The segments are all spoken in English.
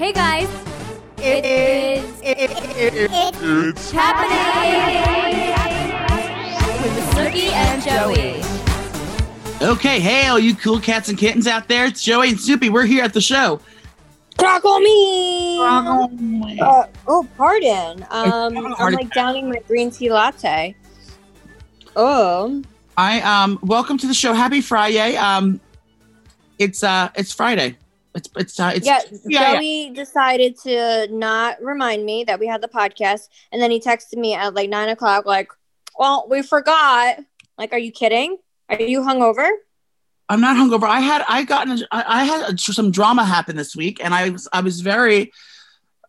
Hey guys, It is. it's happening with Snooki and Joey. Okay, hey, all you cool cats and kittens out there, it's Joey and Soupy. We're here at the show. Crackle me. Oh, Uh, oh, pardon. Um, having a I'm heart like downing my green tea latte. Oh, I um welcome to the show. Happy Friday. Um it's uh it's Friday. It's it's uh it's yeah. yeah, Joey decided to not remind me that we had the podcast, and then he texted me at like nine o'clock, like, "Well, we forgot." Like, are you kidding? Are you hungover? I'm not hungover. I had I gotten I, I had some drama happen this week and I was I was very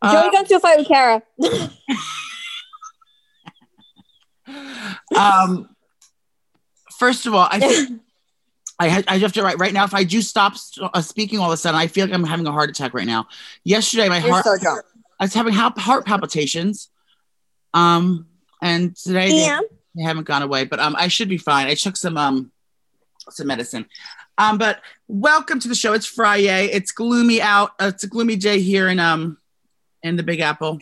uh, Joey got into a fight with Kara. um first of all, I think I, ha- I have to write right now. If I do stop uh, speaking all of a sudden, I feel like I'm having a heart attack right now. Yesterday, my You're heart so. I was having heart, heart palpitations. Um, and today they, they haven't gone away, but um, I should be fine. I took some um, some medicine. Um, but welcome to the show. It's Friday. It's gloomy out. Uh, it's a gloomy day here in um, in the Big Apple.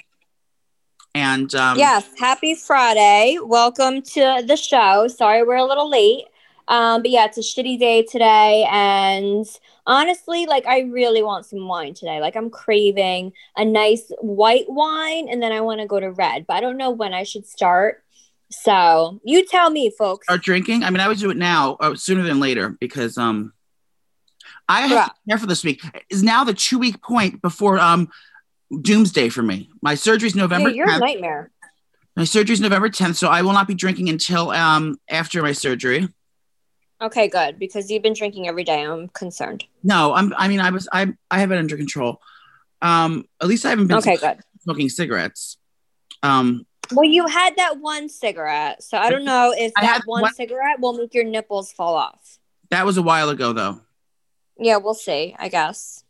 And um, Yes, happy Friday. Welcome to the show. Sorry we're a little late. Um, but yeah, it's a shitty day today. And honestly, like I really want some wine today. Like I'm craving a nice white wine and then I want to go to red, but I don't know when I should start. So you tell me, folks. start drinking. I mean, I would do it now, uh, sooner than later, because um, I have Yeah. to prepare for this week. Is now the two week point before um, doomsday for me. My surgery's November. Dude, you're a nightmare. My surgery's November 10th, so I will not be drinking until um after my surgery. Okay, good. Because you've been drinking every day. I'm concerned. No, I'm. I mean, I was. I. I have it under control. Um, at least I haven't been Okay, good. smoking cigarettes. Um, Well, you had that one cigarette. So I don't know if I that one one- cigarette will make your nipples fall off. that was a while ago, though. Yeah, we'll see, I guess.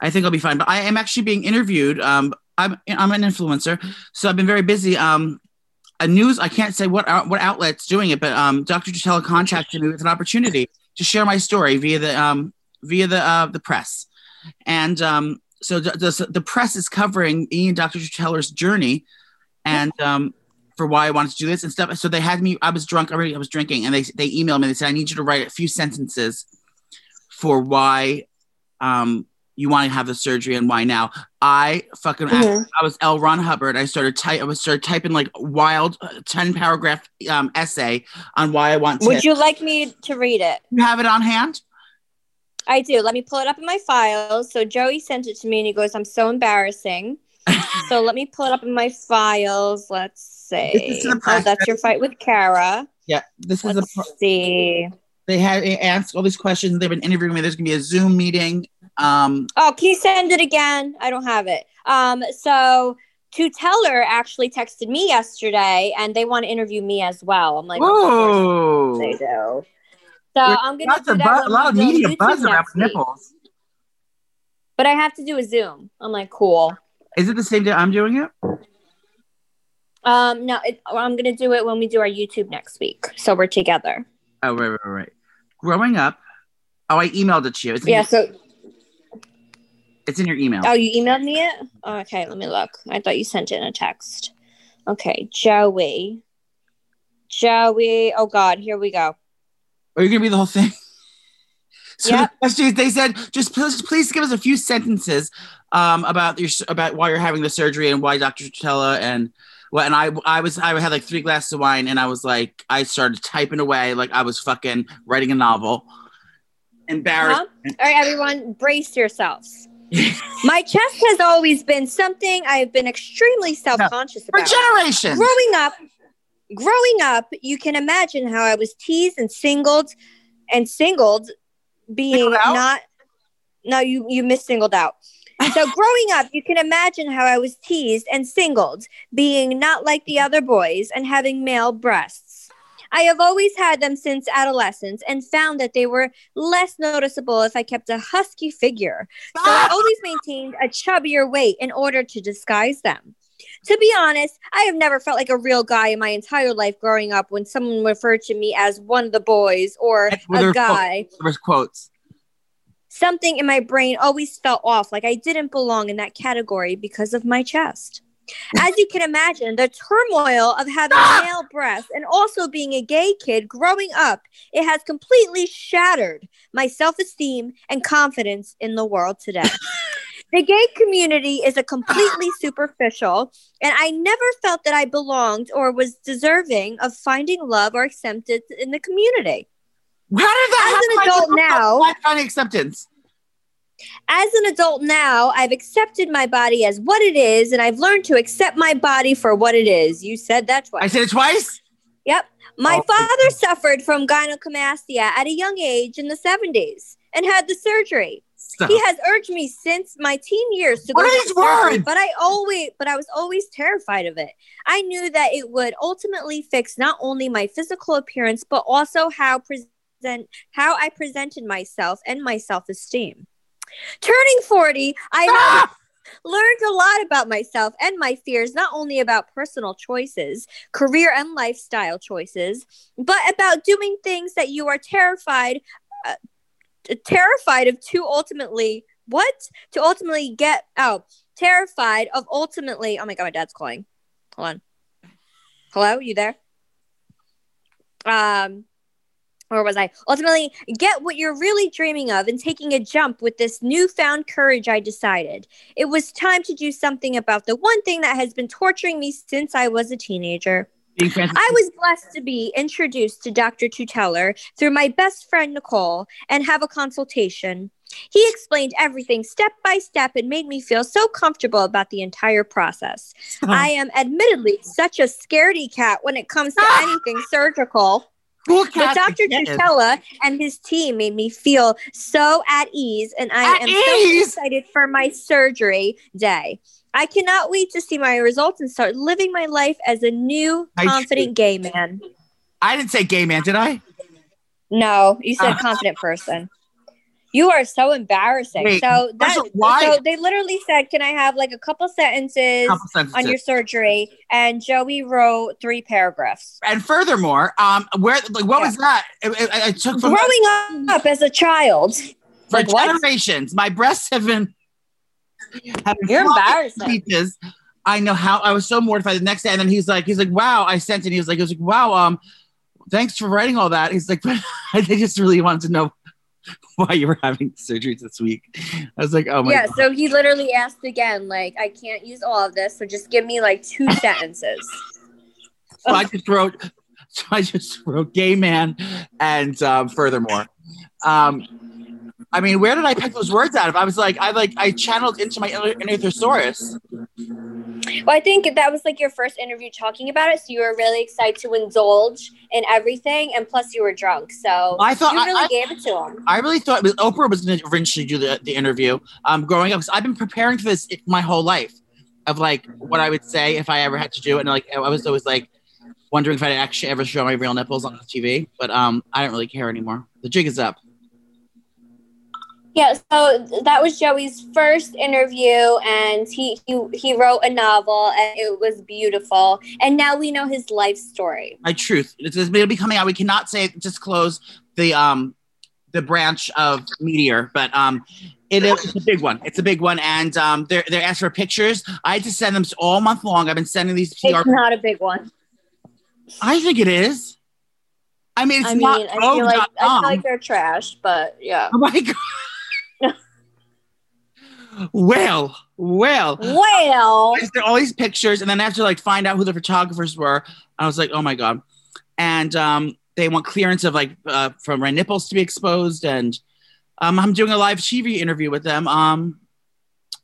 I think I'll be fine. But I am actually being interviewed. Um, I'm. I'm an influencer, so I've been very busy. Um, a news. I can't say what what outlet's doing it, but um, Dr. Tutela contacted me with an opportunity to share my story via the um via the uh the press, and um, so the, the, the press is covering me and Dr. Tutela's journey, and um. For why I wanted to do this and stuff, so they had me. I was drunk already. I was drinking, and they they emailed me. They said, "I need you to write a few sentences for why um, you want to have the surgery and why now." I fucking Mhm. I was L. Ron Hubbard. I started type. I was started typing like wild uh, ten paragraph um, essay on why I want to. Would you like me to read it? You have it on hand? I do. Let me pull it up in my files. So Joey sent it to me and he goes, I'm so embarrassing. so let me pull it up in my files. Let's This see. Oh, that's your fight with Kara. Yeah, this is a. Let's see. They had asked all these questions. They've been interviewing me. There's gonna be a Zoom meeting. Um, Oh, can you send it again? I don't have it. Um, so To Teller actually texted me yesterday and they want to interview me as well. I'm like, course they do. So I'm gonna do that buzz, a lot of media buzz around week. nipples. But I have to do a Zoom. I'm like, cool. Is it the same day I'm doing it? Um, no, it, I'm gonna do it when we do our YouTube next week. So we're together. Oh, right, right, right. Growing up, oh, I emailed it to you. It's Yeah. So, it's in your email. oh, you emailed me it? Oh, okay, let me look. I thought you sent it in a text. Okay, Joey. Joey. Oh God, here we go. Are you gonna be the whole thing? So Yep. the question is, they said, just please, please give us a few sentences um, about your about why you're having the surgery and why Dr. Tutela and what. And I I was I had like three glasses of wine and I was like I started typing away like I was fucking writing a novel. Embarrassed. Huh? All right, everyone, brace yourselves. My chest has always been something I've been extremely self-conscious For about. For generations. growing up growing up you can imagine how i was teased and singled and singled being not no you you miss singled out so growing up you can imagine how i was teased and singled being not like the other boys and having male breasts i have always had them since adolescence and found that they were less noticeable if i kept a husky figure so I ah! always maintained a chubbier weight in order to disguise them. To be honest, I have never felt like a real guy in my entire life growing up when someone referred to me as one of the boys or a quotes. guy. There quotes. Something in my brain always felt off, like I didn't belong in that category because of my chest. As you can imagine, the turmoil of having ah! male breasts and also being a gay kid growing up, it has completely shattered my self esteem and confidence in the world today. the gay community is a completely superficial, and I never felt that I belonged or was deserving of finding love or acceptance in the community. How did that As an adult now- Finding acceptance. As an adult now, I've accepted my body as what it is, and I've learned to accept my body for what it is. You said that twice. I said it twice. Yep. My Oh. father suffered from gynecomastia at a young age in the 70s and had the surgery. Stop. He has urged me since my teen years to go to surgery, but I always but I was always terrified of it. I knew that it would ultimately fix not only my physical appearance but also how present how I presented myself and my self-esteem. Turning 40, I have Ah! learned a lot about myself and my fears, not only about personal choices, career and lifestyle choices, but about doing things that you are terrified, uh, terrified of to ultimately what to ultimately get out. Terrified of ultimately. Oh my god, my dad's calling. Hold on. Hello, you there? Um, or was I ultimately get what you're really dreaming of and taking a jump with this newfound courage? I decided it was time to do something about the one thing that has been torturing me since I was a teenager. I was blessed to be introduced to Dr. Tutela through my best friend Nicole and have a consultation. He explained everything step by step and made me feel so comfortable about the entire process. I am admittedly such a scaredy cat when it comes to anything surgical. But. Dr. Tutela and his team made me feel so at ease, and I At am ease? so excited for my surgery day. I cannot wait to see my results and start living my life as a new, confident gay man. I didn't say gay man, did I? No, you said Uh. confident person. You are so embarrassing. Wait, so that so they literally said, "Can I have like a couple sentences Couple sentences. on your surgery?" And Joey wrote three paragraphs. and furthermore, um, where like what was that? It, it- I took from Growing up as a child, for like what? generations. My breasts have been have You're embarrassing. I know how I was so mortified the next day, and then he's like, he's like, wow, I sent it. And he was like, he was like, wow, um, thanks for writing all that. He's like, but I just really wanted to know why you were having surgeries this week. I was like, oh my god. yeah. god. So he literally asked again, like, "I can't use all of this, so just give me like two sentences." So I just wrote, so I just wrote gay man, and um, furthermore, um, I mean, where did I pick those words out of? I was like, I like, I channeled into my inner, inner thesaurus. Well, I think that was like your first interview talking about it, so you were really excited to indulge in everything, and plus you were drunk, so I thought you really I- gave it to him. I really thought Oprah was going to eventually do the, the interview. Um, growing up, because I've been preparing for this my whole life, of like what I would say if I ever had to do it, and like I was always like wondering if I'd actually ever show my real nipples on TV, but um, I don't really care anymore. The jig is up. Yeah, so that was Joey's first interview, and he he he wrote a novel, and it was beautiful. And now we know his life story. My truth. It's, it'll be coming out. We cannot say disclose the um the branch of Meteor, but um. It is it's a big one. It's a big one, and um, they're they're asked for pictures. I had to send them all month long. I've been sending these PR. It's not a big one. I think it is. I mean, it's I not mean, I feel like I feel like they're trash, but yeah. Oh my god. Well, well. Well, did all these pictures, and then I have to like find out who the photographers were. I was like, oh my god. And um, they want clearance of like uh, from my nipples to be exposed, and um, I'm doing a live TV interview with them. Um,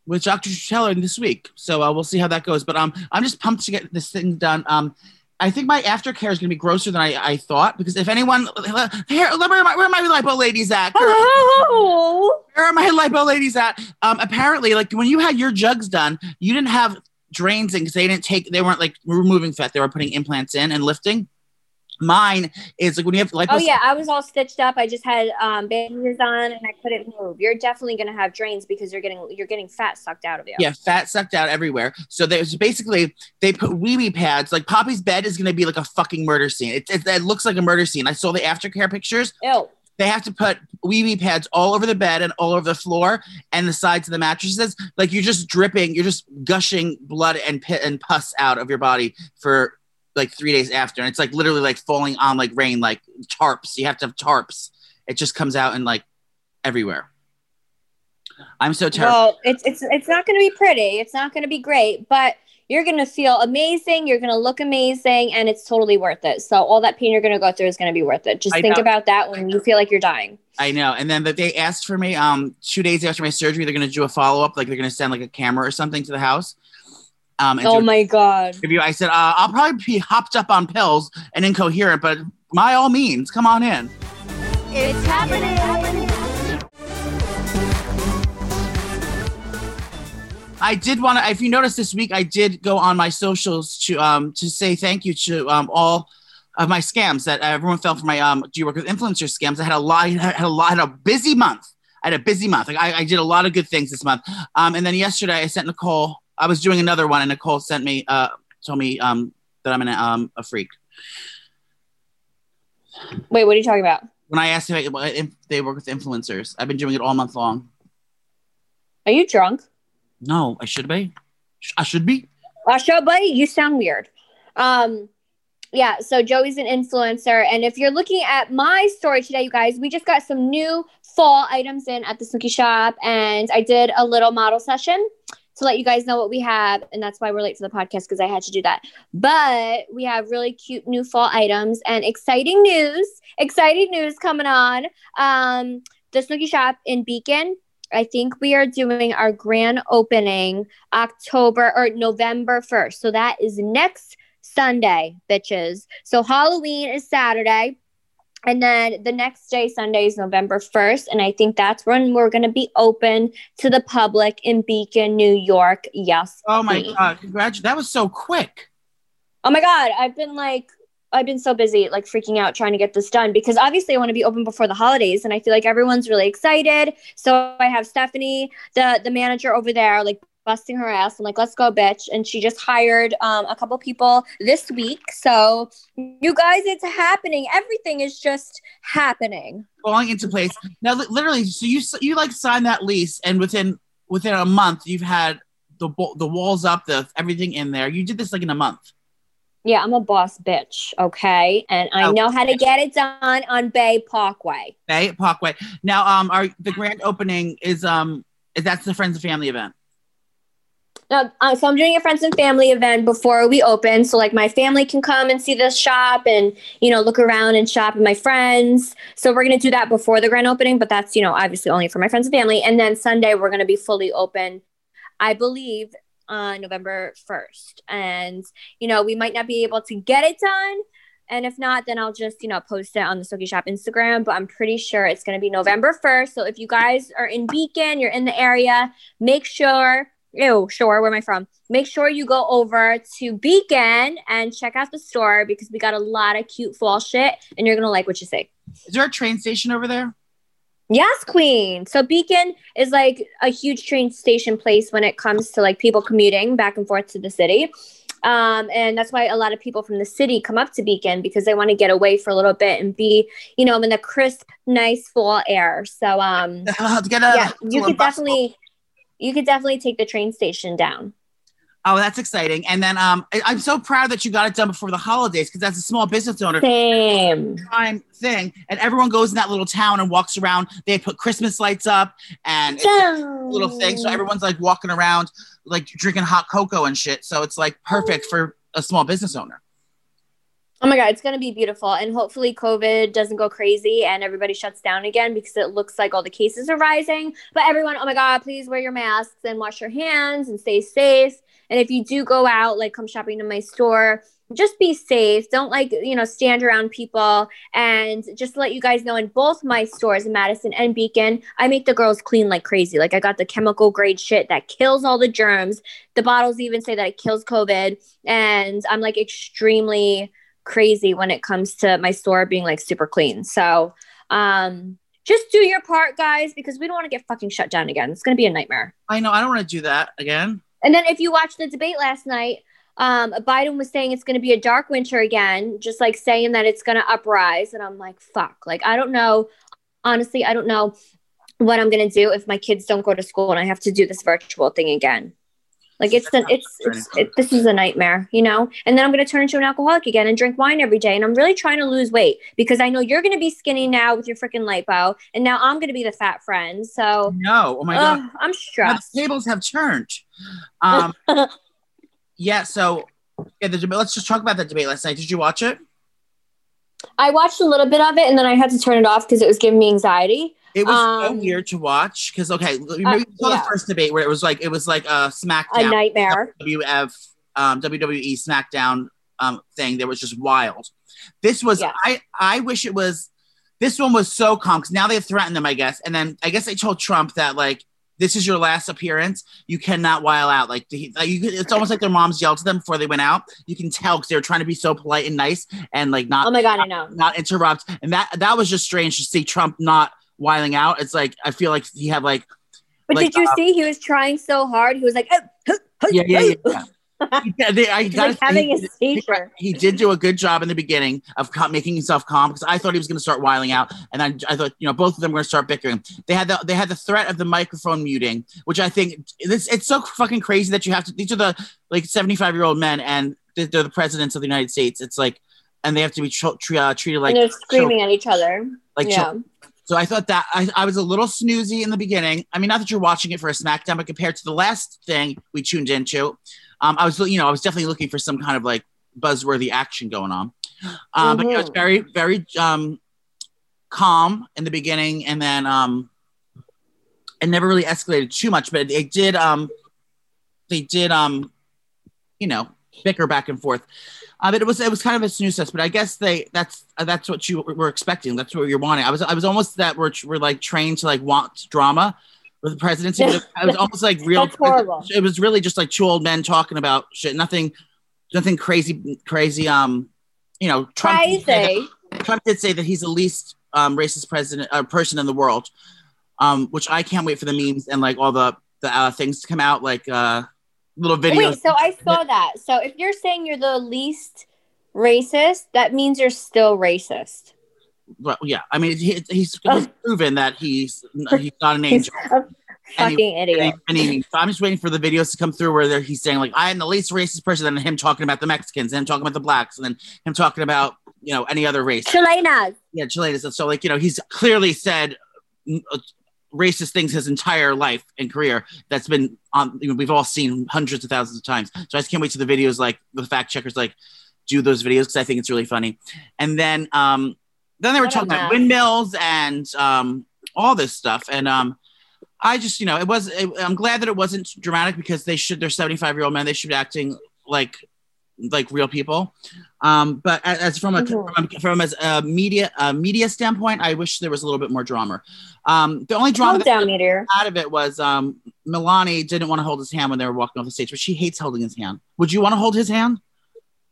with Dr. Teller this week, so uh, we'll see how that goes. But um, I'm just pumped to get this thing done. Um, I think my aftercare is going to be grosser than I, I thought because if anyone here, where are my, where are my lipo ladies at? Girl, oh, where are my lipo ladies at? Um, apparently, like when you had your jugs done, you didn't have drains in because they didn't take, they weren't like removing fat, they were putting implants in and lifting. Mine is like when you have like. oh yeah, I was all stitched up. I just had um, bandages on, and I couldn't move. You're definitely gonna have drains because you're getting you're getting fat sucked out of you. Yeah, fat sucked out everywhere. So there's basically they put wee wee pads. Like Poppy's bed is to be like a fucking murder scene. It, it, it looks like a murder scene. I saw the aftercare pictures. Ew. they have to put wee wee pads all over the bed and all over the floor and the sides of the mattresses. Like you're just dripping, you're just gushing blood and pit and pus out of your body for like three days after. And it's like literally like falling on like rain, like tarps. You have to have tarps. It just comes out and like everywhere. I'm so terrified. Well, it's it's it's not going to be pretty. It's not going to be great, but you're going to feel amazing. You're going to look amazing, and it's totally worth it. So all that pain you're going to go through is going to be worth it. Just I think know. about that when you feel like you're dying. I know. And then but they asked for me um two days after my surgery, they're gonna do a follow-up, like they're gonna send like a camera or something to the house. Um and Oh my god. a review. I said, uh, I'll probably be hopped up on pills and incoherent, but by all means, come on in. It's happening. I did want to. If you noticed this week, I did go on my socials to um to say thank you to um all of my scams that everyone fell for my um do you work with influencer scams. I had a lot, I had a lot, had a busy month. I had a busy month. Like I, I did a lot of good things this month. Um, and then yesterday I sent Nicole. I was doing another one, and Nicole sent me uh told me um that I'm an um a freak. Wait, what are you talking about? When I asked if, I, if they work with influencers, I've been doing it all month long. Are you drunk? No, I should be. I should be. Asha, buddy, you sound weird. Um, yeah, so Joey's an influencer. And if you're looking at my story today, you guys, we just got some new fall items in at the Snooki shop. And I did a little model session to let you guys know what we have. And that's why we're late to the podcast because I had to do that. But we have really cute new fall items and exciting news. Exciting news coming on. Um, the Snooki shop in Beacon. I think we are doing our grand opening October or November 1st. So that is next Sunday, bitches. So Halloween is Saturday. And then the next day, Sunday, is November 1st. And I think that's when we're going to be open to the public in Beacon, New York. Yes. Oh my god! Congratulations! That was so quick. Oh my God. I've been like, I've been so busy, like freaking out trying to get this done because obviously I want to be open before the holidays, and I feel like everyone's really excited. So I have Stephanie, the the manager over there, like busting her ass. I'm like, let's go, bitch! And she just hired um, a couple people this week. So you guys, it's happening. Everything is just happening. falling into place. Now, li- literally, so you you like signed that lease, and within within a month, you've had the the walls up, the everything in there. You did this like in a month. Yeah, I'm a boss bitch, okay, and I Oh. know how to get it done on Bay Parkway. Bay Parkway. Now, um, our the grand opening is um is that's the friends and family event. No, uh, so I'm doing a friends and family event before we open. So like my family can come and see the shop and you know look around and shop with my friends. So we're gonna do that before the grand opening, but that's you know obviously only for my friends and family. And then Sunday we're gonna be fully open, I believe, on November first. And you know we might not be able to get it done. And if not, then I'll just, you know, post it on the Snooki Shop Instagram. But I'm pretty sure it's going to be November 1st. So if you guys are in Beacon, you're in the area, make sure ew, sure, where am I from? Make sure you go over to Beacon and check out the store because we got a lot of cute fall shit and you're gonna like what you see. Is there a train station over there? Yes, Queen. So Beacon is like a huge train station place when it comes to like people commuting back and forth to the city. Um, and that's why a lot of people from the city come up to Beacon because they want to get away for a little bit and be, you know, in the crisp, nice fall air. So um get a, yeah, you could definitely you could definitely take the train station down. Oh, that's exciting. And then um, I, I'm so proud that you got it done before the holidays because that's a small business owner, Same. time thing, and everyone goes in that little town and walks around. They put Christmas lights up and it's a little thing, so everyone's like walking around like drinking hot cocoa and shit. So it's like perfect for a small business owner. Oh my god, it's gonna be beautiful, and hopefully COVID doesn't go crazy and everybody shuts down again because it looks like all the cases are rising. But everyone, oh my god, please wear your masks and wash your hands and stay safe. And if you do go out, like come shopping to my store, just be safe. Don't like you know stand around people. And just to let you guys know, in both my stores in Madison and Beacon, I make the girls clean like crazy. Like I got the chemical grade shit that kills all the germs. The bottles even say that it kills COVID, and I'm like extremely crazy when it comes to my store being like super clean. So um just do your part, guys, because we don't want to get fucking shut down again. It's gonna be a nightmare. I know I don't want to do that again. And then if you watched the debate last night, um, Biden was saying it's going to be a dark winter again, just like saying that it's going to uprise. And I'm like, fuck. Like, I don't know honestly, I don't know what I'm gonna do if my kids don't go to school and I have to do this virtual thing again. Like it's the, it's, it's it, this is a nightmare, you know. And then I'm going to turn into an alcoholic again and drink wine every day. And I'm really trying to lose weight because I know you're going to be skinny now with your freaking lipo, and now I'm going to be the fat friend. So no, oh my god, I'm stressed. the tables have turned. Um, yeah. So yeah, the debate. Let's just talk about that debate last night. Did you watch it? I watched a little bit of it and then I had to turn it off because it was giving me anxiety. It was so Um, weird to watch because okay, maybe uh, you saw yeah. the first debate where it was like it was like a SmackDown, A nightmare. WF um, WWE SmackDown um, thing that was just wild. This was Yeah. I I wish it was this one was so calm because now they've threatened them I guess and then I guess they told Trump that like this is your last appearance you cannot while out like, like you, it's almost like their moms yelled to them before they went out you can tell because they were trying to be so polite and nice and like not Oh my god, I know. not interrupt. And that that was just strange to see Trump not whiling out. It's like I feel like he had like But like, did you uh, see he was trying so hard? He was like, oh, yeah yeah yeah. oh." yeah. Yeah, they, I like having he, a seizure. he did do a good job in the beginning of making himself calm because I thought he was going to start whiling out, and I, I thought you know both of them were going to start bickering. They had the they had the threat of the microphone muting, which I think this it's so fucking crazy that you have to. These are the like seventy five year old men, and they're the presidents of the United States. It's like, and they have to be tr- tr- uh, treated like and they're screaming at each other. like yeah. children. So I thought that I, I was a little snoozy in the beginning. I mean, not that you're watching it for a SmackDown, but compared to the last thing we tuned into, um, I was, you know, I was definitely looking for some kind of like buzzworthy action going on. Um, But you know, it's Mhm. very, very um, calm in the beginning, and then um, it never really escalated too much. But it did, um, they did, um, you know, bicker back and forth. Uh, but it was it was kind of a snooze fest. But I guess they that's uh, that's what you were expecting. That's what you're wanting. I was I was almost that we're we're like trained to like want drama with the presidency. it, was almost like real. It was really just like two old men talking about shit. Nothing, nothing crazy, crazy. Um, you know, Trump. did say that- Trump did say that he's the least um, racist president uh, person in the world. Um, which I can't wait for the memes and like all the the uh, things to come out, like uh, little videos. Wait, so I saw that. So if you're saying you're the least racist, that means you're still racist. Well, yeah, I mean, he, he's, he's proven that he's he's not an angel. fucking idiot. Any- any- so I'm just waiting for the videos to come through where he's saying like I am the least racist person, and him talking about the Mexicans, and him talking about the blacks, and then him talking about you know any other race. Chilenas. Yeah, Chileans. And so like you know he's clearly said uh, racist things his entire life and career. That's been on. You know, we've all seen hundreds of thousands of times. So I just can't wait to the videos like the fact checkers like do those videos because I think it's really funny. And then um then they were talking about windmills and um all this stuff and um. I just, you know, it was. It, I'm glad that it wasn't dramatic because they should. They're 75 year old men. They should be acting like, like real people. Um, but as, from a Mhm. from, from as a media uh, media standpoint, I wish there was a little bit more drama. Um, the only drama down, meteor. out of it was um, Melania didn't want to hold his hand when they were walking off the stage, but she hates holding his hand. Would you want to hold his hand?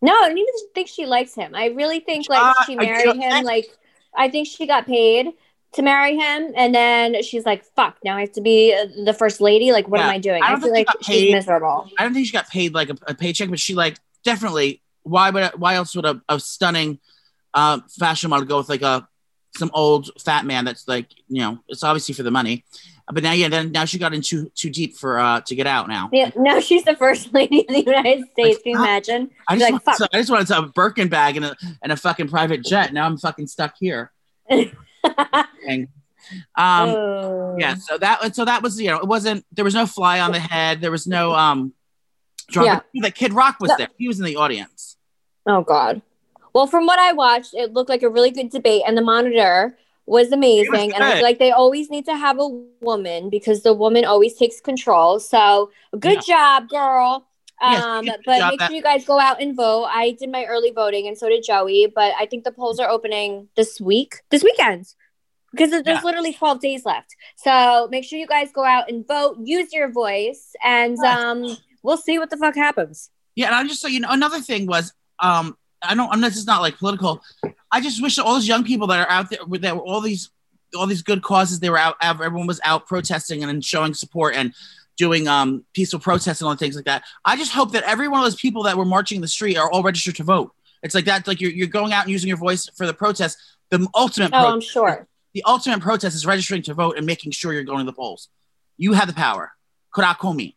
No, I don't even think she likes him. I really think like Uh, she married him. Like I think she got paid to marry him, and then she's like, "Fuck! Now I have to be uh, the first lady. Like, what am I doing? I I, feel like she's miserable." I don't think she got paid like a, a paycheck, but she like definitely. Why would I, why else would a, a stunning uh, fashion model go with like a some old fat man that's like you know it's obviously for the money, but now yeah then now she got in too too deep for uh to get out now. Yeah, now she's the first lady of the United States. Can you imagine? I just like, to, I just wanted to have a Birkin bag and a and a fucking private jet. Now I'm fucking stuck here. And, um, Oh. yeah so that so that was you know it wasn't there was no fly on the head there was no um drama the kid rock was there he was in the audience Oh God. Well, from what I watched, it looked like a really good debate, and the monitor was amazing. and I feel like they always need to have a woman because the woman always takes control. So good job, girl. Um, good but job make sure you guys go out and vote. I did my early voting, and so did Joey. But I think the polls are opening this week, this weekend, because there's Yeah. literally 12 days left. So make sure you guys go out and vote. Use your voice, and um, we'll see what the fuck happens. yeah and i'm just so you know another thing was um i don't i'm this is not like political i just wish all those young people that are out there that were all these all these good causes they were out everyone was out protesting and showing support and doing um peaceful protests and all things like that i just hope that every one of those people that were marching in the street are all registered to vote it's like that like you're, you're going out and using your voice for the protest the ultimate Oh, protest I'm sure. The ultimate protest is registering to vote and making sure you're going to the polls. You have the power. Kurakomi.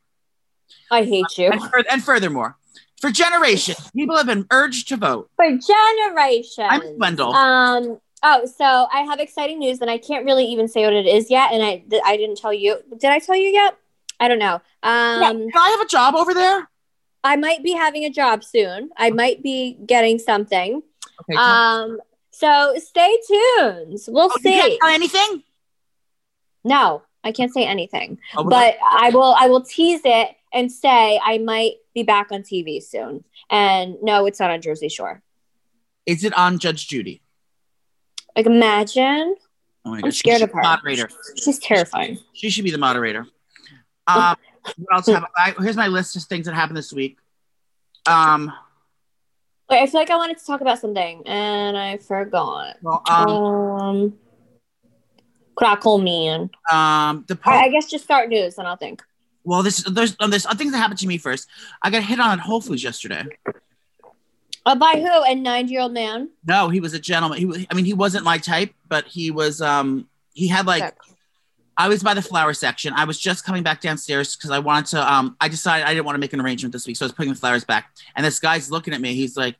I hate you. And, fur- and furthermore, for generations, people have been urged to vote. For generations. I'm Wendell. Um. Oh, so I have exciting news, and I can't really even say what it is yet. And I, th- I didn't tell you. Did I tell you yet? I don't know. Um, Can I have a job over there? I might be having a job soon. I might be getting something. Okay. Um. So stay tuned. We'll oh, see. tell anything? No, I can't say anything. Oh, but I will I will tease it and say I might be back on TV soon. And no, it's not on Jersey Shore. is it on Judge Judy? Like imagine. Oh my God. I'm scared of her. Moderator. She's terrifying. She should be the moderator. Um, what else have I, here's my list of things that happened this week. Um, Wait, I feel like I wanted to talk about something and I forgot. well, um, Um, Crackle man. um, the I, I guess just start news and I'll think. Well, this there's um, there's things that happened to me first. I got hit on at Whole Foods yesterday. Uh, by who? A nine-year-old man. No, he was a gentleman. He was, I mean, he wasn't my type, but he was. Um, he had like. I was by the flower section. I was just coming back downstairs because I wanted to. Um, I decided I didn't want to make an arrangement this week, so I was putting the flowers back. And this guy's looking at me. He's like,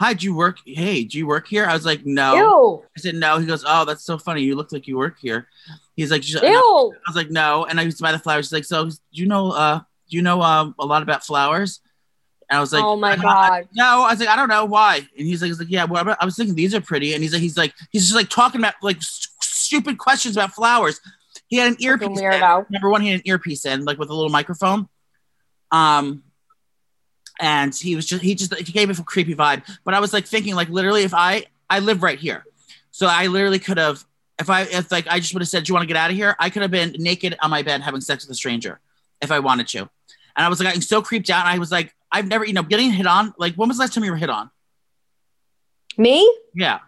"Hi, do you work? Hey, do you work here?" I was like, "No." Ew. I said, "No." He goes, "Oh, that's so funny. You look like you work here." He's like, "Sh-" Ew. I was like, "No." And I was by the flowers. He's like, "So, do you know? Uh, do you know um, a lot about flowers?" And I was like, oh my god. no, I was like, I don't know why. And he's like, he's like, yeah, well, I was thinking these are pretty. And he's like, he's like, he's just like talking about like st- stupid questions about flowers. He had an earpiece. in. Number one, he had an earpiece in, like with a little microphone. Um, and he was just, he just, he gave me a creepy vibe. But I was like thinking, like literally, if I, I live right here, so I literally could have, if I, if like I just would have said, do you want to get out of here? I could have been naked on my bed having sex with a stranger if I wanted to. And I was like, I'm so creeped out. And I was like, I've never, you know, getting hit on. Like, when was the last time you were hit on? Me? Yeah,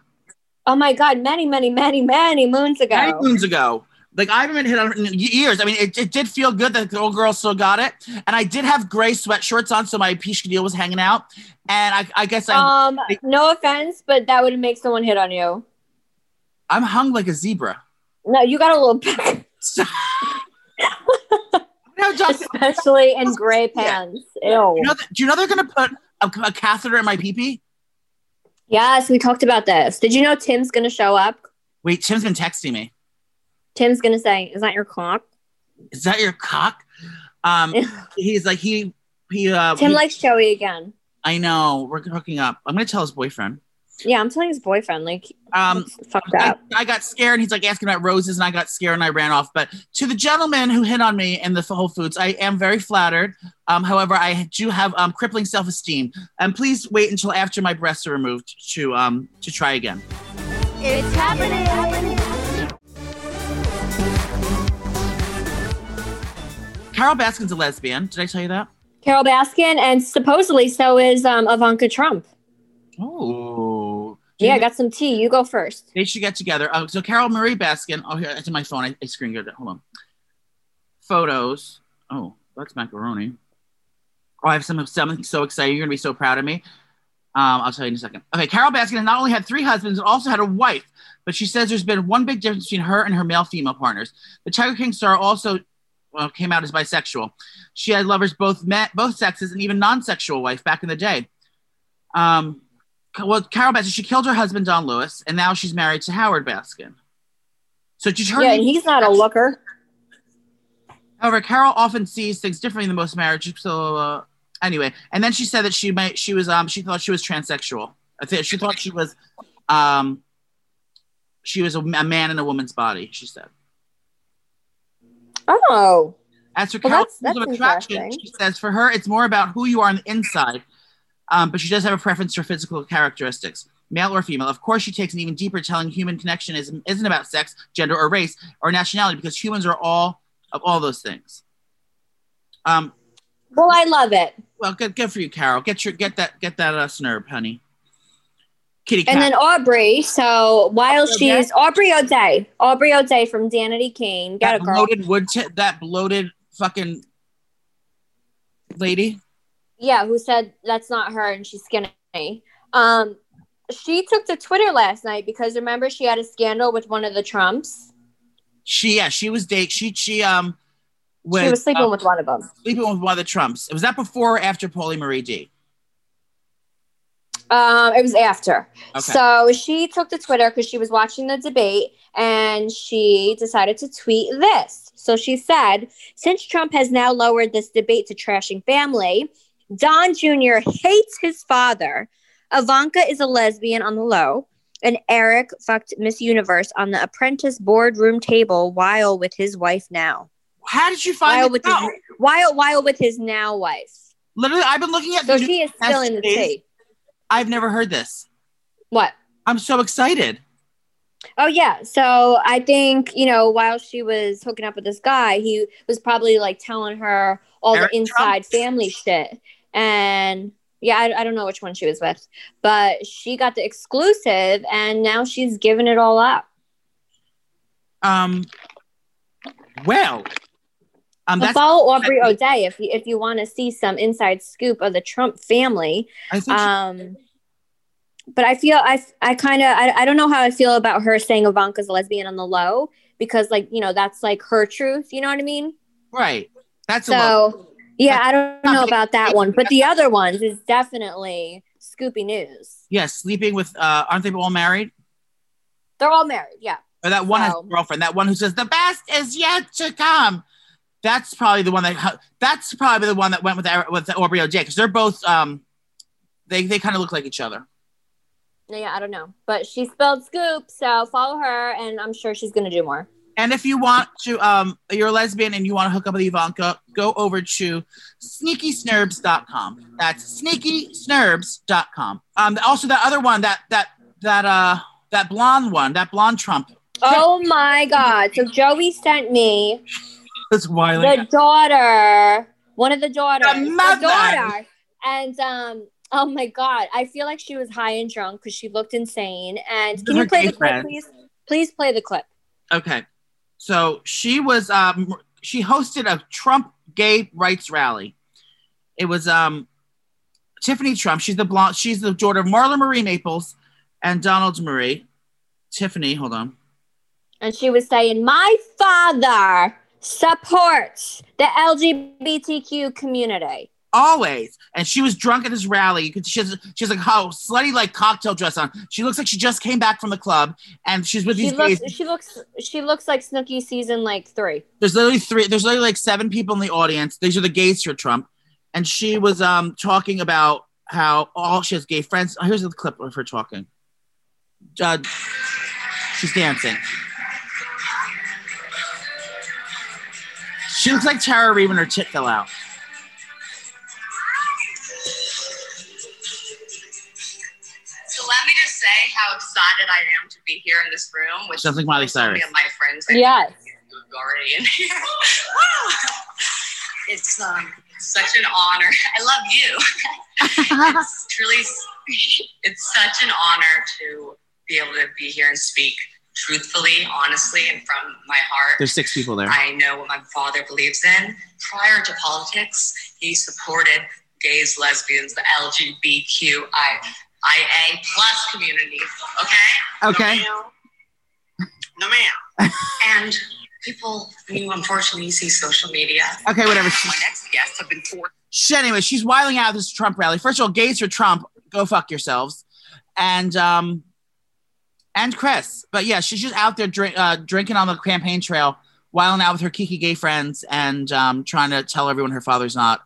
Oh my god, many, many, many, many moons ago. many moons ago. Like I haven't been hit on in years. I mean, it, it did feel good that the old girl still got it, and I did have gray sweatshirts on, so my deal was hanging out. And I, I guess I, Um, no offense, but that would make someone hit on you. I'm hung like a zebra. No, you got a little No, Josh, especially in gray Yeah. pants. Ew. you know, do you know they're gonna put a, a catheter in my pee-pee? Yes, we talked about this. Did you know Tim's gonna show up? Wait, Tim's been texting me. Tim's gonna say, "Is that your cock?" Is that your cock? Um, he's like he he. Uh, Tim he- likes Joey again. I know we're hooking up. I'm gonna tell his boyfriend. Yeah, I'm telling his boyfriend, like, Um, fuck I. I got scared. He's like asking about roses, and I got scared and I ran off. But to the gentleman who hit on me in the Whole Foods, I am very flattered. Um, however, I do have um, crippling self-esteem. And please wait until after my breasts are removed to um to try again. It's happening. Carole Baskin's a lesbian. Did I tell you that? Carole Baskin, and supposedly so is um, Ivanka Trump. Oh, Yeah, I got some tea. You go first. they should get together. Oh, so Carole Marie Baskin. Oh, here it's in my phone. I, I screen grabbed it. Hold on. Photos. Oh, that's macaroni. Oh, I have some something so exciting. You're gonna be so proud of me. Um, I'll tell you in a second. Okay, Carole Baskin not only had three husbands, but also had a wife. But she says there's been one big difference between her and her male-female partners. The Tiger King star also well, came out as bisexual. She had lovers both met both sexes and even non-sexual wife back in the day. Um, well, Carole Baskin, she killed her husband Don Lewis, and now she's married to Howard Baskin. So she turned. Yeah, and he's not a looker. However, Carole often sees things differently than most marriages. So uh, anyway, and then she said that she might she was um she thought she was transsexual. I think she thought she was um she was a, a man in a woman's body. She said. Oh, As for Well, that's- that's attraction, she says for her it's more about who you are on the inside, um, but she does have a preference for physical characteristics, male or female. Of course, she takes an even deeper telling human connection is, isn't about sex, gender, or race or nationality because humans are all of all those things. Um, well, I love it. well, good, good for you, Carole. Get your get that get that uh, snurb, honey. Kitty cat. And then Aubrey. So while Aubrey she's Aubrey O'Day, Aubrey O'Day from Danity Kane, got that a girl. bloated wood tip, that bloated fucking lady. Yeah, who said that's not her and she's skinny. Um, she took to Twitter last night because remember she had a scandal with one of the Trumps. She yeah, she was date. She she um. Was, she was sleeping uh, with one of them. sleeping with one of the Trumps. Was that before or after Paulie Marie D? Um, it was after. Okay. So she took to Twitter because she was watching the debate and she decided to tweet this. So she said, since Trump has now lowered this debate to trashing family, Don Jr. hates his father. Ivanka is a lesbian on the low. And Eric fucked Miss Universe on the apprentice boardroom table while with his wife now. How did you find While it with out? his, while while with his now wife. Literally, I've been looking at So the she is still in the tea. I've never heard this. What? I'm so excited. Oh yeah. So I think, you know, while she was hooking up with this guy, he was probably like telling her all Eric the inside family shit. And yeah, I, I don't know which one she was with, but she got the exclusive and now she's giving it all up. Um. Well. Um. Well, follow Aubrey O'Day if you if you want to see some inside scoop of the Trump family. Think. she- Um, but I feel I I kind of I, I don't know how I feel about her saying Ivanka's a lesbian on the low because like you know that's like her truth. You know what I mean? right. That's a low. So yeah, I don't know about that one, but the other ones is definitely Scoopy News. Yes, sleeping with. Uh, aren't they all married? They're all married. Yeah. Or that one has So- a girlfriend. That one who says the best is yet to come. That's probably the one that. That's probably the one that went with with Aubrey O'Day because they're both. Um. They they kind of look like each other. Yeah, I don't know, but she spelled Scoop, so follow her, and I'm sure she's gonna do more. And if you want to, um, you're a lesbian and you want to hook up with Ivanka, go over to sneakysnerbs.com. That's sneakysnerbs.com. Um, also that other one, that that that uh that blonde one, that blonde Trump. Oh my God! So Joey sent me That's wild. the daughter, one of the daughters, The mother. daughter, and um. Oh my god! I feel like she was high and drunk because she looked insane. And can you play the clip, friend. please? Please play the clip. Okay. So she was um she hosted a Trump gay rights rally. It was um Tiffany Trump. She's the blonde, she's the daughter of Marla Marie Maples and Donald Marie. Tiffany, hold on. and she was saying, "My father supports the LGBTQ community." Always. And she was drunk at this rally. She has she has like oh, slutty like cocktail dress on. She looks like she just came back from the club and she's with She these looks, gays. she looks, she looks like Snooki season like three. There's literally three, there's literally like seven people in the audience. These are the gays for Trump. And she was um talking about how all she has gay friends. Oh, here's the clip of her talking. Uh, she's dancing. She looks like Tara Reid when her tit fell out. So let me just say how excited I am to be here in this room with Sounds like Miley so many Cyrus. of my friends. I Yes. who've already in here. It's um such an honor. I love you. it's truly, it's such an honor to be able to be here and speak truthfully, honestly, and from my heart. There's six people there. I know what my father believes in. Prior to politics, he supported gays, lesbians, the LGBTQIA plus community. Okay. Okay. No, ma'am. and people, you unfortunately see social media. Okay, whatever. My next guests have been forced. She, anyway, she's wiling out this Trump rally. First of all, gays for Trump, go fuck yourselves, and um, and Chris. But yeah, she's just out there drink, uh, drinking on the campaign trail, wiling out with her kiki gay friends, and um, trying to tell everyone her father's not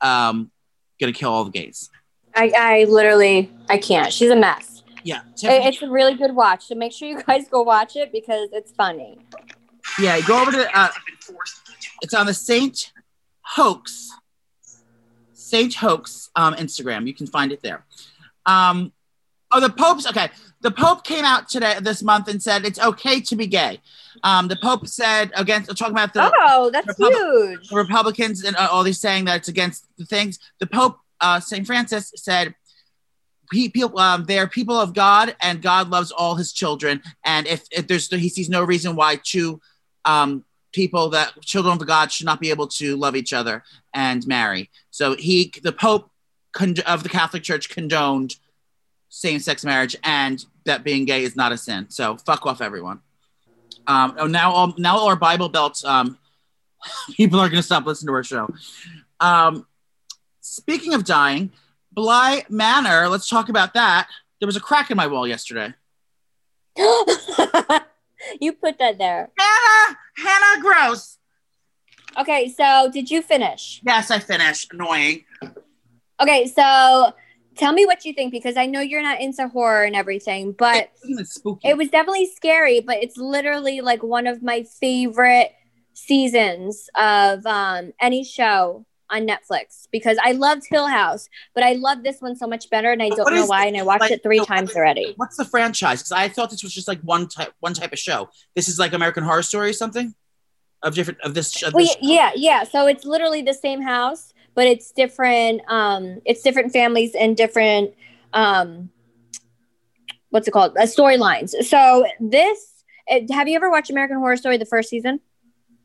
um, gonna kill all the gays. I, I literally, I can't. She's a mess. Yeah, Tiffany- it's a really good watch. So make sure you guys go watch it because it's funny. yeah. Go over to uh, have been forced it's on the Saint Hoax, Saint Hoax um, Instagram. You can find it there. Um, oh, the Pope's okay. The Pope came out today this month and said it's okay to be gay. Um, the Pope said against talking about the Oh, that's Republic- huge. Republicans and uh, all these saying that it's against the things. The Pope, uh, Saint Francis, said. He, people, um, they are people of God, and God loves all His children. And if, if there's, he sees no reason why two um, people that children of God should not be able to love each other and marry. So he, the Pope con- of the Catholic Church, condoned same-sex marriage and that being gay is not a sin. So fuck off, everyone. Um, oh, now all now all our Bible belts um, people are going to stop listening to our show. Um, speaking of dying, Bly Manor. Let's talk about that. There was a crack in my wall yesterday. you put that there. Hannah, Hannah, gross. Okay, so did you finish? Yes, I finished. Annoying. Okay, so tell me what you think because I know you're not into horror and everything, but it was definitely scary, but it's literally like one of my favorite seasons of um, any show on Netflix because I loved Hill House, but I love this one so much better and I don't know why and I watched like, it three so what times is- already. What's the franchise? Because I thought this was just like one type, one type of show. This is like American Horror Story or something of different of this. Of Well, this yeah, yeah. So it's literally the same house, but it's different. Um, it's different families and different. Um, what's it called? Uh, storylines. So this. It, have you ever watched American Horror Story the first season?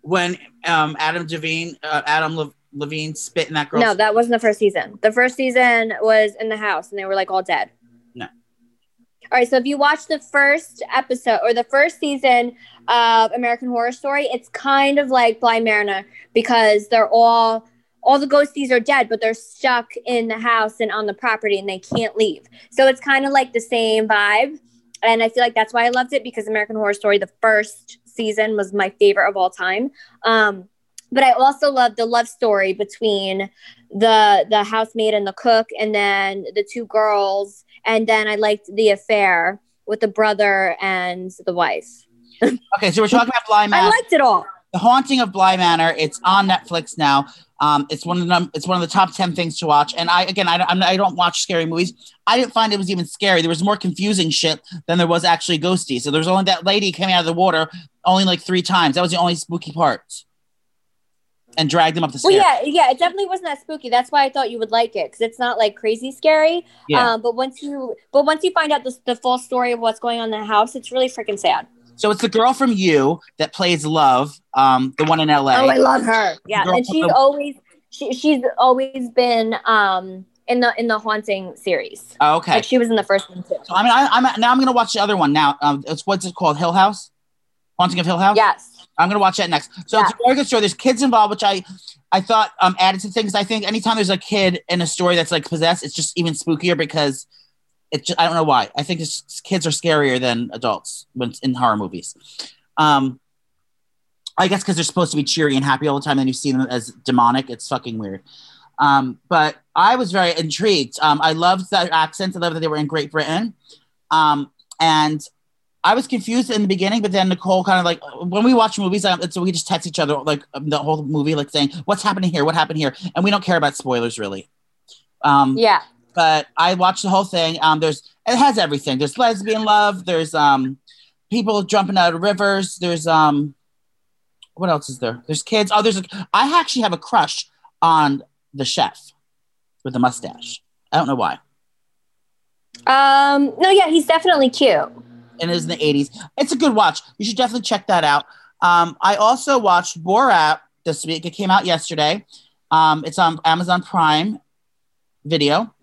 when um, Adam Devine, uh, Adam Le- Levine spit in that girl's No, that wasn't the first season. The first season was in the house, and they were like all dead. No. All right. So if you watch the first episode or the first season of American Horror Story, it's kind of like Bly Manor because they're all all the ghosties are dead, but they're stuck in the house and on the property, and they can't leave. So it's kind of like the same vibe, and I feel like that's why I loved it because American Horror Story, the first season, was my favorite of all time. Um, but I also love the love story between the the housemaid and the cook, and then the two girls, and then I liked the affair with the brother and the wife. Okay, so we're talking about Bly Manor. I liked it all. the Haunting of Bly Manor. It's on Netflix now. Um, it's one of the it's one of the top ten things to watch. And I again, I, I don't watch scary movies. I didn't find it was even scary. There was more confusing shit than there was actually ghosty. So there was only that lady coming out of the water only like three times. That was the only spooky part. And dragged them up the stairs. Well, yeah, yeah, it definitely wasn't that spooky. That's why I thought you would like it because it's not like crazy scary. Yeah. Um, but once you, but once you find out the, the full story of what's going on in the house, it's really freaking sad. So it's the girl from You that plays Love, um, the one in LA. Oh, I love her. Yeah, and she's the- always she, she's always been um in the in the haunting series. Oh, okay. Like she was in the first one too. So I mean, I, I'm now I'm gonna watch the other one now. Um, it's what's it called? Hill House, Haunting of Hill House. Yes. I'm gonna watch that next. So it's a very good story. There's kids involved, which I I thought um added to things. I think anytime there's a kid in a story that's like possessed, it's just even spookier because it. Just, I don't know why. I think kids are scarier than adults when in horror movies. Um, I guess because they're supposed to be cheery and happy all the time, and you see them as demonic. It's fucking weird. Um, but I was very intrigued. Um, I loved that accent. I loved that they were in Great Britain. Um, and I was confused in the beginning, but then Nicole kind of like when we watch movies, um, it's, we just text each other like um, the whole movie, like saying what's happening here, what happened here, and we don't care about spoilers really. Um, Yeah. But I watched the whole thing. Um, there's it has everything. There's lesbian love. There's um, people jumping out of rivers. There's um, what else is there? There's kids. Oh, there's a, I actually have a crush on the chef with the mustache. I don't know why. Um. No. Yeah. He's definitely cute. and it was in the 80s. It's a good watch. You should definitely check that out. Um, I also watched Borat this week. It came out yesterday. Um, it's on Amazon Prime Video.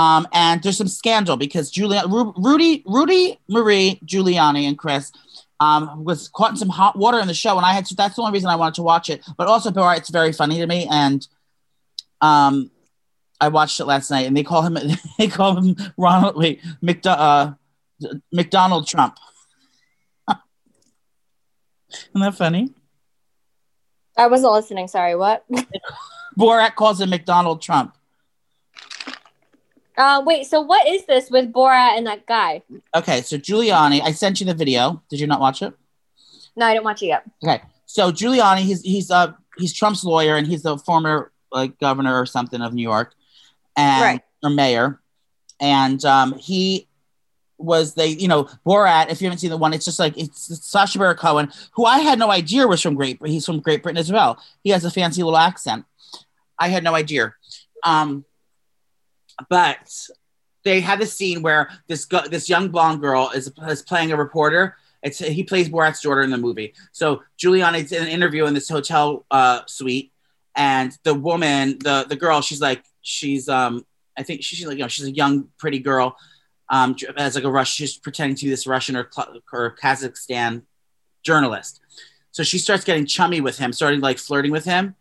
Um, and there's some scandal because Julia, Ru- Rudy, Rudy, Marie, Giuliani, and Chris um, was caught in some hot water in the show, and I had to, that's the only reason I wanted to watch it. But also, Borat, it's very funny to me, and um, I watched it last night, and they call him they call him Ronald wait McDo- uh, McDonald Trump. Isn't that funny? I wasn't listening. Sorry. What? Borat calls him McDonald Trump. Uh, wait. So what is this with Borat and that guy? Okay, so Giuliani, I sent you the video. Did you not watch it? No, I didn't watch it yet. Okay, so Giuliani, he's he's uh he's Trump's lawyer, and he's the former like governor or something of New York, and Right. or mayor, and um he was they you know Borat. If you haven't seen the one, it's just like it's, it's Sacha Baron Cohen, who I had no idea was from Great. Britain he's from Great Britain as well. He has a fancy little accent. I had no idea. Um, but they had this scene where this gu- this young blonde girl is, is playing a reporter. It's he plays Borat's daughter in the movie. So Giuliani's in an interview in this hotel uh, suite, and the woman, the the girl, she's like she's um I think she's like you know she's a young pretty girl, um, as like a Rush. She's pretending to be this Russian or, or Kazakhstan journalist. So she starts getting chummy with him, starting like flirting with him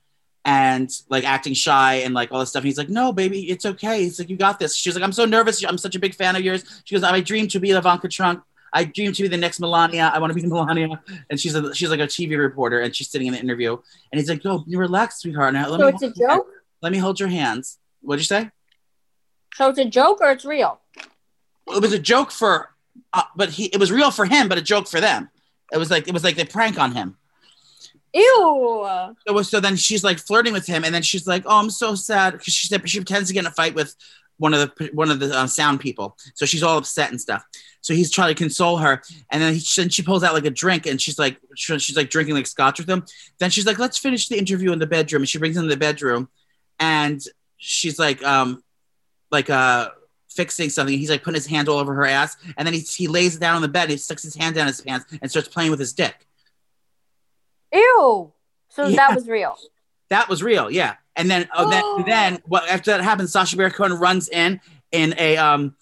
and like acting shy and like all this stuff. And he's like, no, baby, it's okay. He's like, you got this. She's like, I'm so nervous. I'm such a big fan of yours. She goes, I dream to be Ivanka Trump. I dream to be the next Melania. I want to be the Melania. And she's a, she's like a TV reporter and she's sitting in the interview. And he's like, no, you relax, sweetheart. Now, let So me it's a your hand. joke. Let me hold your hands. What'd you say? So it's a joke or it's real. It was a joke for, uh, but he it was real for him, but a joke for them. It was like it was like they prank on him. Ew. So, so then she's like flirting with him, and then she's like, "Oh, I'm so sad," because she said she pretends to get in a fight with one of the one of the uh, sound people. So she's all upset and stuff. So he's trying to console her, and then, he, she pulls out like a drink, and she's like, she- she's like drinking like scotch with him. Then she's like, "Let's finish the interview in the bedroom," and she brings him to the bedroom, and she's like, um, like uh. Fixing something, he's like putting his hand all over her ass, and then he, he lays down on the bed. He sticks his hand down his pants and starts playing with his dick. Ew. So Yeah. that was real. That was real, yeah. And then, oh, then, then, what? After that happens, Sacha Baron Cohen runs in in a um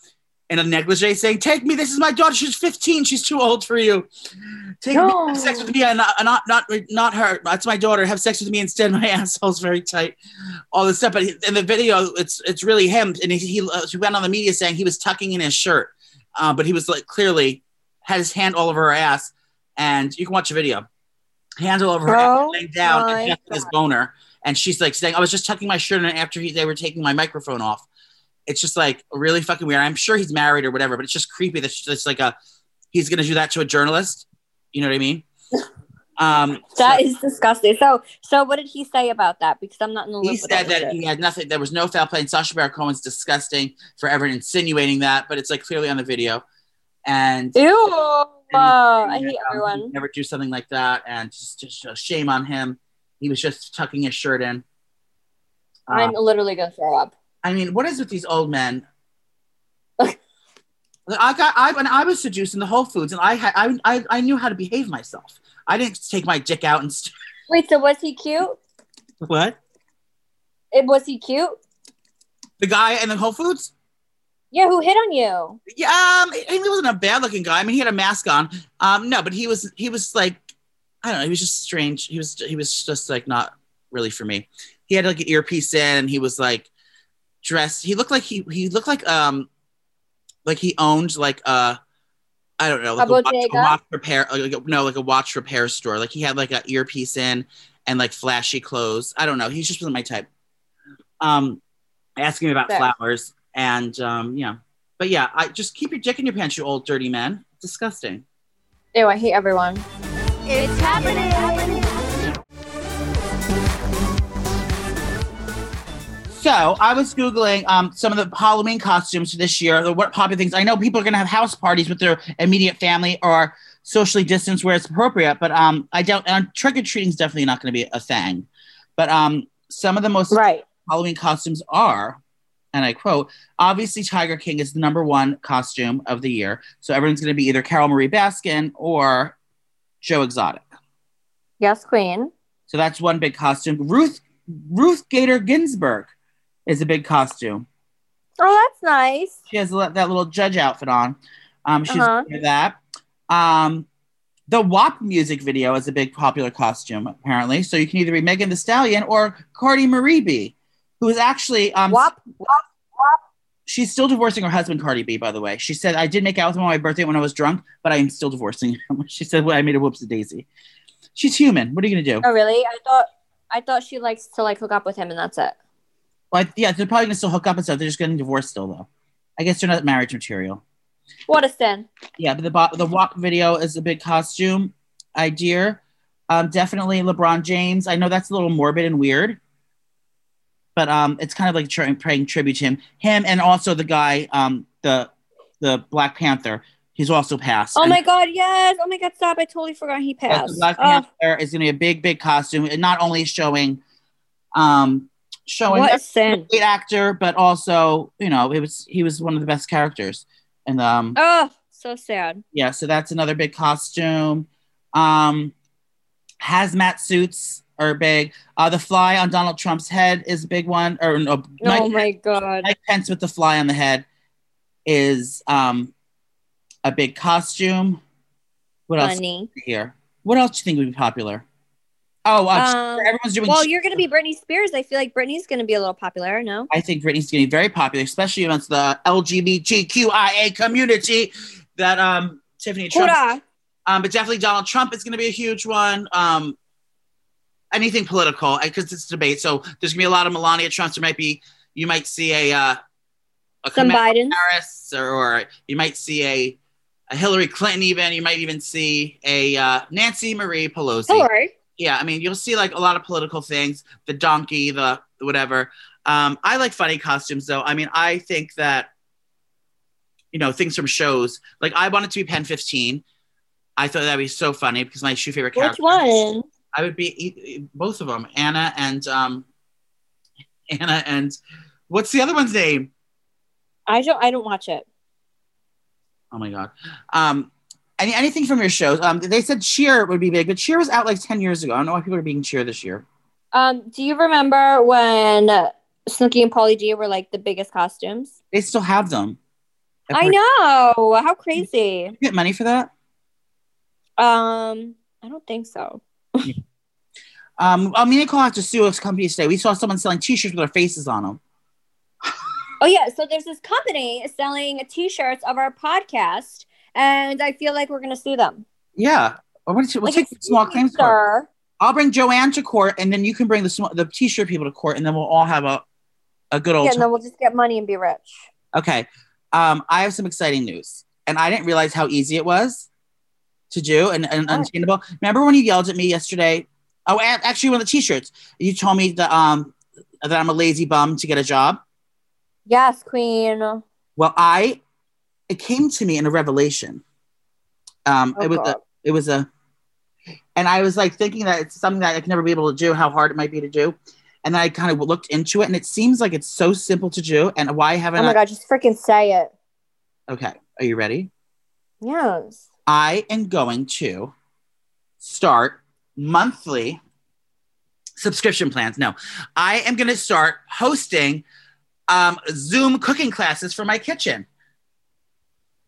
in a negligee, saying, "Take me. This is my daughter. She's 15. She's too old for you. Take me. Have sex with me. And not, not not not her. That's my daughter. Have sex with me instead. My asshole's very tight. All this stuff. But in the video, it's it's really him. And he he, uh, he went on the media saying he was tucking in his shirt, uh, but he was like clearly had his hand all over her ass. And you can watch the video. Hands all over her Oh laying down, injecting his boner and she's like saying, "I was just tucking my shirt in after he, they were taking my microphone off." It's just like really fucking weird. I'm sure he's married or whatever, but it's just creepy. That's just like a he's gonna do that to a journalist. You know what I mean? Um, That so is disgusting. So, so what did he say about that? Because I'm not in the loop. he said that he had nothing. There was no foul play. And Sacha Baron Cohen's disgusting for ever insinuating that, but it's like clearly on the video. And Ew. Uh, I hate um, everyone. Never do something like that, and just, just uh, shame on him. He was just tucking his shirt in. Uh, I'm literally gonna throw up. I mean, what is with these old men? I got I when I was seduced in the Whole Foods, and I had I, I I knew how to behave myself. I didn't take my dick out and st- Wait, so was he cute? what It was he cute? the guy in the Whole Foods. Yeah, who hit on you? Yeah, um, he wasn't a bad looking guy. I mean, he had a mask on. Um, no, but he was he was like I don't know. He was just strange. He was he was just like not really for me. He had like an earpiece in, and he was like dressed. He looked like he he looked like um like he owned like a I don't know like A a, watch, a watch repair like a- no like a watch repair store. Like he had like an earpiece in and like flashy clothes. I don't know. He just wasn't my type. Um, asking me about Fair. flowers and um yeah, but yeah, I just keep your dick in your pants, you old dirty man. Disgusting. Ew, I hate everyone. It's happening. So I was googling um, some of the Halloween costumes for this year. The what popular things? I know people are going to have house parties with their immediate family or socially distanced where it's appropriate, but um, I don't. And trick or treating is definitely not going to be a thing. But um, some of the most Right. Halloween costumes are, and I quote, obviously Tiger King is the number one costume of the year. So everyone's going to be either Carole Marie Baskin or Joe Exotic. Yes, Queen. So that's one big costume. Ruth Ruth Gator Ginsburg is a big costume. Oh, that's nice. She has that little judge outfit on. Um, she's Uh-huh. that. Um, the WAP music video is a big popular costume, apparently. So you can either be Megan Thee Stallion or Cardi Marie B, who is actually um, Wop. wop. she's still divorcing her husband, Cardi B, by the way. She said, I did make out with him on my birthday when I was drunk, but I am still divorcing him. she said, Well, I made a whoops daisy. She's human. What are you going to do? Oh, really? I thought I thought she likes to like hook up with him, and that's it. Well, I- yeah, they're probably going to still hook up and stuff. They're just getting divorced still, though. I guess they're not marriage material. What a sin. Yeah, but the bo- the WAP video is a big costume idea. Um, definitely LeBron James. I know that's a little morbid and weird, but um, it's kind of like trying paying tribute to him. Him and also the guy, um, the the Black Panther. He's also passed. Oh And my god, yes. Oh my god, stop. I totally forgot he passed. Black Oh, Panther is going to be a big, big costume, and not only showing, um, showing what a sin. great actor, but also you know it was he was one of the best characters, and um, Oh, so sad. yeah, so that's another big costume. Um, hazmat suits are big. Uh, the fly on Donald Trump's head is a big one. Or no, oh Mike, my god. Mike Pence with the fly on the head is um, a big costume. What else here? What else do you think would be popular? Oh, Um, everyone's doing. Well, you're going to be Britney Spears. I feel like Britney's going to be a little popular. No. I think Britney's going to be very popular, especially amongst the LGBTQIA community. That um, Tiffany Trump. Um, but definitely Donald Trump is going to be a huge one. Um, anything political because it's debate. So there's going to be a lot of Melania Trumps. There might be you might see a uh, a Some Biden. Harris, or, or you might see a, a Hillary Clinton. Even you might even see a uh, Nancy Marie Pelosi. Hillary. Yeah, I mean you'll see like a lot of political things. The donkey, the whatever. Um, I like funny costumes though. I mean, I think that you know things from shows. Like I wanted to be PEN15. I thought that'd be so funny because my shoe favorite Which one? I would be both of them, Anna and um, Anna and what's the other one's name? I don't. I don't watch it. Oh my god. Um, any anything from your shows? Um, they said Cheer would be big, but Cheer was out like ten years ago. I don't know why people are being Cheer this year. Um, do you remember when Snooki and Pauly G were like the biggest costumes? They still have them. I've I know. How crazy. You get money for that? Um, I don't think so. Um, I mean, they call out to sue us company today. We saw someone selling T-shirts with our faces on them. Oh yeah, so there's this company selling T-shirts of our podcast, and I feel like we're gonna sue them. Yeah. We'll Like, take small claims court. I'll bring Joanne to court, and then you can bring the small, the T-shirt people to court, and then we'll all have a a good old. Yeah, and then we'll just get money and be rich. Okay. Um, I have some exciting news. And I didn't realize how easy it was to do and, and What? unattainable. Remember when you yelled at me yesterday? Oh, actually, one of the t-shirts. You told me that um that I'm a lazy bum to get a job. Yes, Queen. Well, I it came to me in a revelation. Um, Oh, it was God. a it was a and I was like thinking that it's something that I can never be able to do, how hard it might be to do. And then I kind of looked into it, and it seems like it's so simple to do. And why haven't Oh my I? god, just freaking say it. Okay, are you ready? Yes. I am going to start monthly subscription plans. No, I am going to start hosting um, Zoom cooking classes for my kitchen,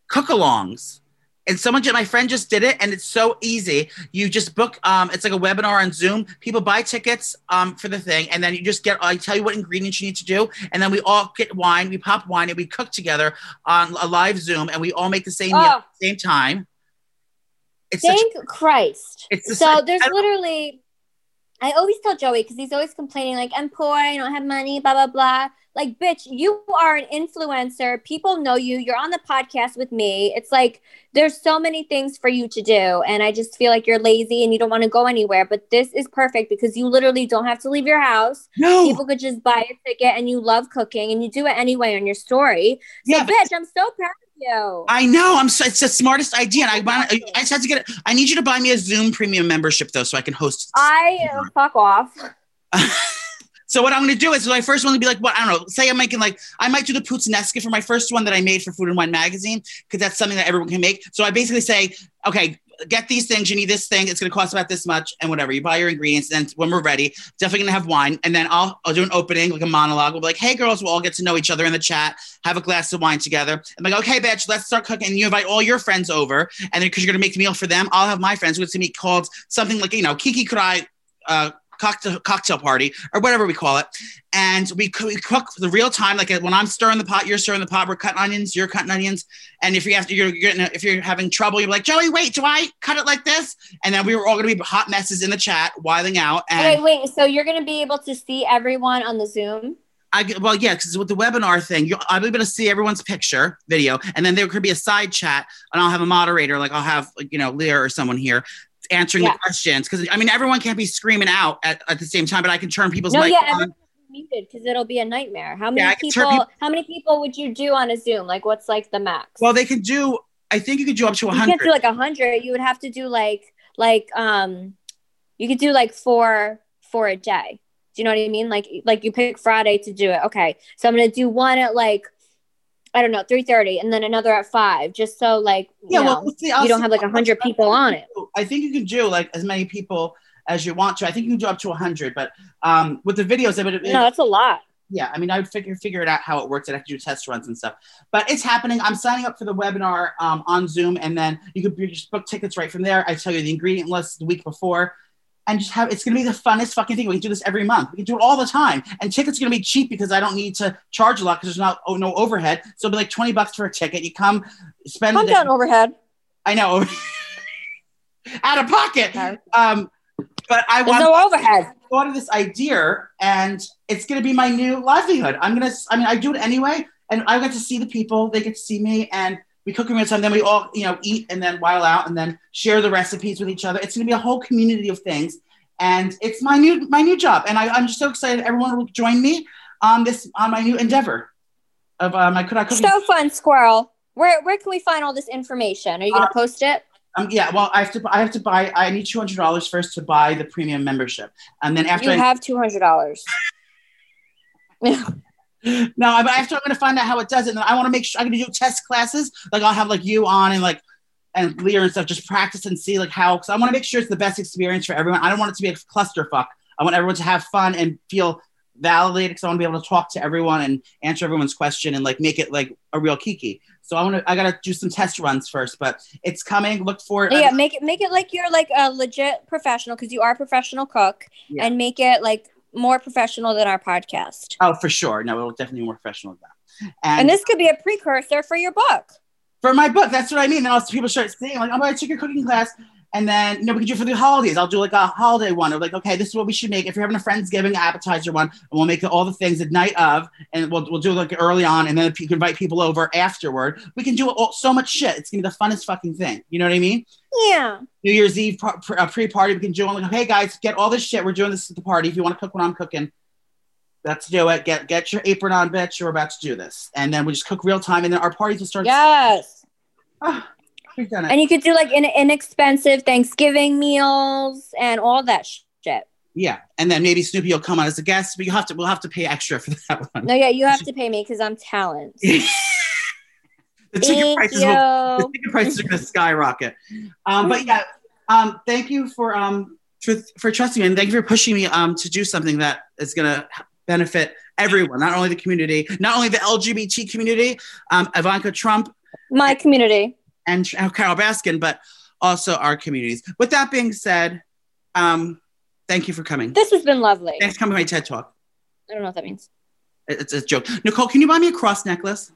cook alongs. And someone, my friend just did it, and it's so easy. You just book, um, it's like a webinar on Zoom. People buy tickets um, for the thing, and then you just get, I tell you what ingredients you need to do. And then we all get wine, we pop wine, and we cook together on a live Zoom, and we all make the same meal Oh. at the same time. It's such, Thank Christ. It's so same- there's I literally, I always tell Joey because he's always complaining like I'm poor, I don't have money, blah blah blah. Like, bitch, you are an influencer. People know you. You're on the podcast with me. It's like there's so many things for you to do, and I just feel like you're lazy and you don't want to go anywhere. But this is perfect because you literally don't have to leave your house. no, People could just buy a ticket, and you love cooking, and you do it anyway on your story. So, yeah, bitch, I'm so proud of you. I know. I'm. So, it's the smartest idea, and I want. I just have to get it. I need you to buy me a Zoom premium membership though, so I can host. I uh, fuck off. so what I'm going to do is my first one to be like, what I don't know. Say I'm making like I might do the Puttanesca for my first one that I made for Food and Wine magazine because that's something that everyone can make. So I basically say, okay, get these things. You need this thing. It's going to cost about this much, and whatever. You buy your ingredients. And when we're ready, definitely going to have wine, and then I'll I'll do an opening like a monologue. We'll be like, hey girls, we'll all get to know each other in the chat, have a glass of wine together. I'm like, okay, bitch, let's start cooking. And you invite all your friends over, and then because you're going to make the meal for them, I'll have my friends. It's going to be called something like you know Kiki Kurai. Uh, cocktail cocktail party or whatever we call it and we, we cook the real time like when i'm stirring the pot you're stirring the pot we're cutting onions you're cutting onions and if you have to you're, you're if you're having trouble you're like joey wait do i cut it like this and then we were all going to be hot messes in the chat whiling out and Wait, wait. So you're gonna be able to see everyone on the Zoom? I well, yeah, because with the webinar thing, you I'll be able to see everyone's picture, video, and then there could be a side chat, and I'll have a moderator, like I'll have you know Leah or someone here answering Yeah. the questions. Because I mean, everyone can't be screaming out at, at the same time, but I can turn people's No, mic yeah, on. muted because it'll be a nightmare. How many Yeah, turn people? How many people would you do on a Zoom? Like, what's like the max? Well, they can do. I think you could do up to hundred. you can't do like a hundred. You would have to do like like um, you could do like four for a day. Do you know what I mean? Like like you pick Friday to do it. Okay, so I'm gonna do one at like. I don't know, three thirty, and then another at five, just so like you yeah, know, well, we'll see. You don't have like a hundred people on it. I think you can do like as many people as you want to. I think you can do up to 100, but um, with the videos, it would. Be No, that's a lot. yeah, I mean, I would figure figure it out how it works. I'd have to do test runs and stuff. But it's happening. I'm signing up for the webinar um, on Zoom, and then you could just book tickets right from there. I tell you the ingredient list the week before, and just have it's gonna be the funnest fucking thing. We can do this every month. We can do it all the time, and tickets are gonna be cheap because I don't need to charge a lot because there's not oh, no overhead. So it'll be like twenty bucks for a ticket. You come, spend. Day- down, overhead. I know. Out of pocket. Okay. Um, but I want no overhead. thought of this idea and it's going to be my new livelihood. I'm going to, I mean, I do it anyway. And I get to see the people, they get to see me and we cook real time. Then we all, you know, eat and then while out and then share the recipes with each other. It's going to be a whole community of things. And it's my new, my new job. And I, I'm just so excited. Everyone will join me on this, on my new endeavor of uh, my Could I Cook? So fun, squirrel. Where where can we find all this information? Are you gonna Uh, post it? um, yeah, well, I have to, I have to buy, I need $200 first to buy the premium membership. And then after You I, have two hundred dollars. No, but after I'm going to find out how it does it, and I want to make sure I'm to do test classes. Like I'll have like you on and like and Lear and stuff, just practice and see like how. Because I want to make sure it's the best experience for everyone. I don't want it to be a clusterfuck. I want everyone to have fun and feel validated. Because I want to be able to talk to everyone and answer everyone's question and like make it like a real kiki. So I want to. I got to do some test runs first, but it's coming. Look for it. Yeah, make it make it like you're like a legit professional because you are a professional cook, Yeah. and make it like more professional than our podcast. Oh, for sure. No, it'll definitely be more professional than that. And, And this could be a precursor for your book. for my book. That's what I mean. Then also people start saying like, oh, "I'm going to take your cooking class," and then you know we can do for the holidays. I'll do like a holiday one, or like, okay, this is what we should make. If you're having a friendsgiving appetizer one, and we'll make all the things the night of, and we'll we'll do it like early on, and then if you can invite people over afterward, we can do all, so much shit. It's gonna be the funnest fucking thing. You know what I mean? Yeah. New Year's Eve pre- uh, pre-party, we can do it. Like, hey guys, get all this shit. We're doing this at the party. If you want to cook when I'm cooking. Let's do it. Get get your apron on, bitch. You're about to do this, and then we just cook real time, and then our parties will start. Yes. We've done it. And you could do like in- inexpensive Thanksgiving meals and all that shit. Yeah, and then maybe Snooki will come on as a guest, but you have to we'll have to pay extra for that one. No, yeah, you have to pay me because I'm talent. the ticket prices will, the ticket prices are going to skyrocket. Um, but yeah, um, thank you for um for, for trusting me and thank you for pushing me um to do something that is going to benefit everyone, not only the community, not only the LGBT community, um, Ivanka Trump My community. And Carole Baskin, but also our communities. With that being said, um, thank you for coming. This has been lovely. Thanks for coming to my TED Talk. I don't know what that means. It's a joke. Nicole, can you buy me a cross necklace?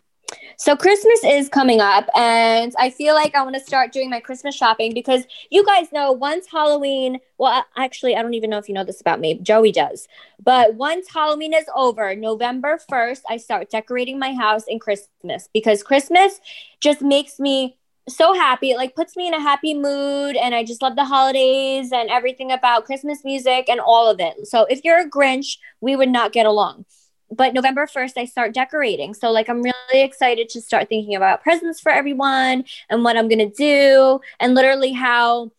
So Christmas is coming up, and I feel like I want to start doing my Christmas shopping because you guys know once Halloween. Well, actually, I don't even know if you know this about me. Joey does, but once Halloween is over, November first, I start decorating my house in Christmas because Christmas just makes me so happy. It like puts me in a happy mood, and I just love the holidays and everything about Christmas music and all of it. So if you're a Grinch, we would not get along but November 1st, I start decorating. So, like, I'm really excited to start thinking about presents for everyone and what I'm to do, and literally how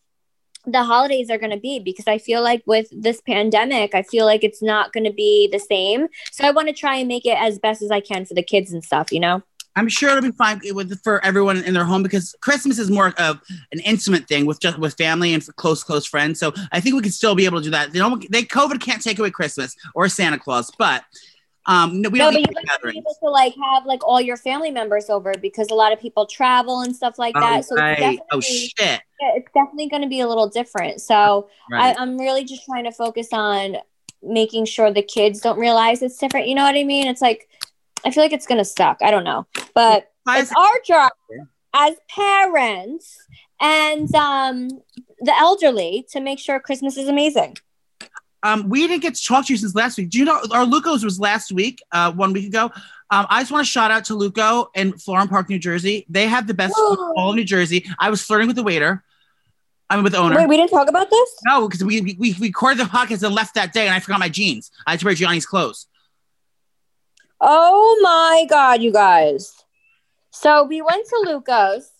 the holidays are going to be because I feel like with this pandemic, I feel like it's not going to be the same. So, I want to try and make it as best as I can for the kids and stuff, you know? I'm sure it'll be fine with for everyone in their home because Christmas is more of an intimate thing with just with family and close close friends. So I think we can still be able to do that. They don't. They COVID can't take away Christmas or Santa Claus, but um, no, we no, don't but need you to be able to like have like all your family members over because a lot of people travel and stuff like that. Oh, so right. it's definitely, oh shit! yeah, it's definitely going to be a little different. So Right. I, I'm really just trying to focus on making sure the kids don't realize it's different. You know what I mean? It's like I feel like it's gonna suck. I don't know, but it's our job as parents and um, the elderly to make sure Christmas is amazing. um, we didn't get to talk to you since last week. Do you know our Lucas was last week, uh, one week ago? Um, I just want to shout out to Luco in Florham Park, New Jersey. They have the best food all of New Jersey. I was flirting with the waiter. I mean, with the owner. Wait, we didn't talk about this. No, because we, we we recorded the podcast and left that day, and I forgot my jeans. I had to wear Gianni's clothes. Oh my god, you guys! So we went to Lucas.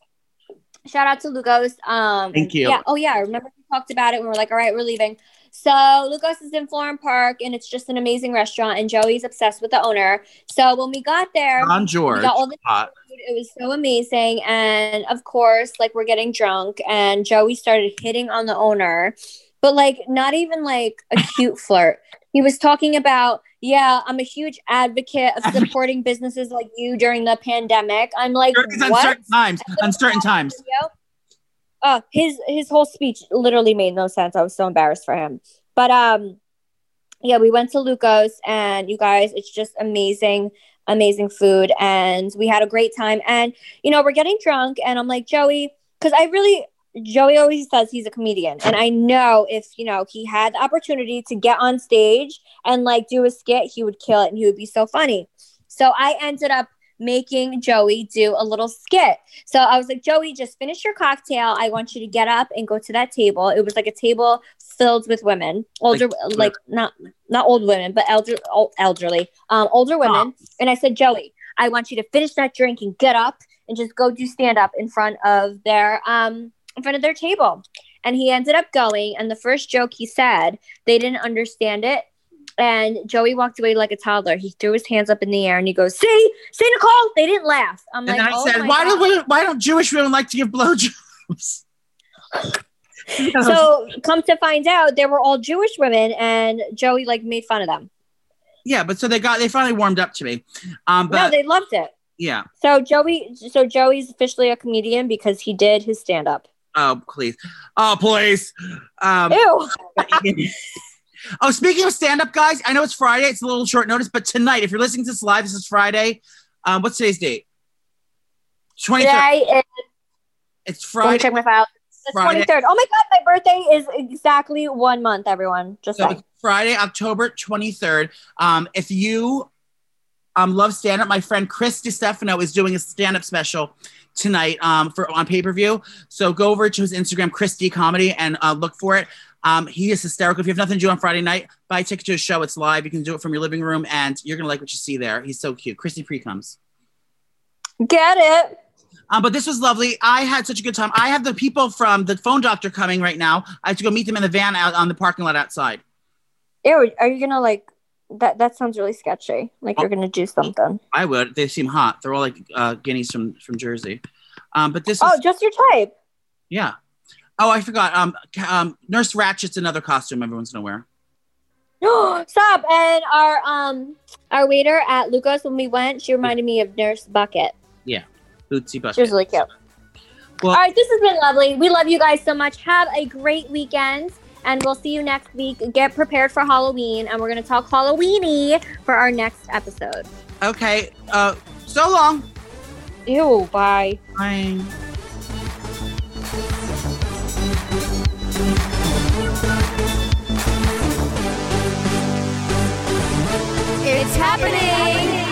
Shout out to Lucas. Um, Thank you. Yeah. Oh yeah, I remember we talked about it. when we are like, all right, we're leaving. So Lucas is in Florham Park, and it's just an amazing restaurant. And Joey's obsessed with the owner. So when we got there, On George. we got all the Hot. food. It was so amazing. And of course, like we're getting drunk, and Joey started hitting on the owner, but like not even like a cute flirt. He was talking about, yeah, I'm a huge advocate of supporting businesses like you during the pandemic. I'm like, It's what? uncertain times. Uncertain times. Video. Uh, his his whole speech literally made no sense. I was so embarrassed for him. But um, yeah, we went to Luca's, and you guys, it's just amazing, amazing food, and we had a great time. And you know, we're getting drunk, and I'm like Joey, because I really. Joey always says he's a comedian, and I know if you know he had the opportunity to get on stage and like do a skit, he would kill it, and he would be so funny. So I ended up making Joey do a little skit. So I was like, Joey, just finish your cocktail. I want you to get up and go to that table. It was like a table filled with women, older, Like- like, not not old women, but elder, ol- elderly, um, older women. And I said, Joey, I want you to finish that drink and get up and just go do stand up in front of their um in front of their table. And he ended up going. And the first joke he said, they didn't understand it. And Joey walked away like a toddler. He threw his hands up in the air and he goes, "See, see, Nicole." They didn't laugh. I'm And like, I oh said, my why God. do why don't Jewish women like to give blowjobs? So come to find out, they were all Jewish women, and Joey like made fun of them. yeah, but so they got they finally warmed up to me. Um, no, they loved it. yeah. So Joey, so Joey's officially a comedian because he did his stand up. Oh please. Oh please. Um, Ew. oh, speaking of stand-up, guys, I know it's Friday. It's a little short notice, but tonight, if you're listening to this live, this is Friday. Um, what's today's date? Twenty third. Today is It's Friday. check my file. The Friday. twenty third. Oh my god, my birthday is exactly one month. Everyone, just So Friday, October 23rd. Um, if you um, love stand up, my friend Chris DiStefano is doing a stand up special tonight um, for on pay per view. So go over to his Instagram, Chris D Comedy, and uh, look for it. Um, he is hysterical. If you have nothing to do on Friday night, buy a ticket to his show. It's live. You can do it from your living room, and you're gonna like what you see there. He's so cute. Christy Pre comes. Get it? Um, but this was lovely. I had such a good time. I have the people from the phone doctor coming right now. I have to go meet them in the van out on the parking lot outside. Ew, are you gonna like that? That sounds really sketchy. Like you're gonna do something. I would. They seem hot. They're all like uh, guineas from from Jersey. Um, but this is Oh, just your type. yeah. Oh, I forgot. Um, um, Nurse Ratched's another costume everyone's gonna wear. Stop! And our um our waiter at Lucas when we went, she reminded me of Nurse Bucket. Yeah, Bootsy Bucket. She was really cute. Well- All right, this has been lovely. We love you guys so much. Have a great weekend, and we'll see you next week. Get prepared for Halloween, and we're going to talk Halloweeny for our next episode. Okay. Uh, so long. Ew. Bye. Bye. It's happening. It's happening.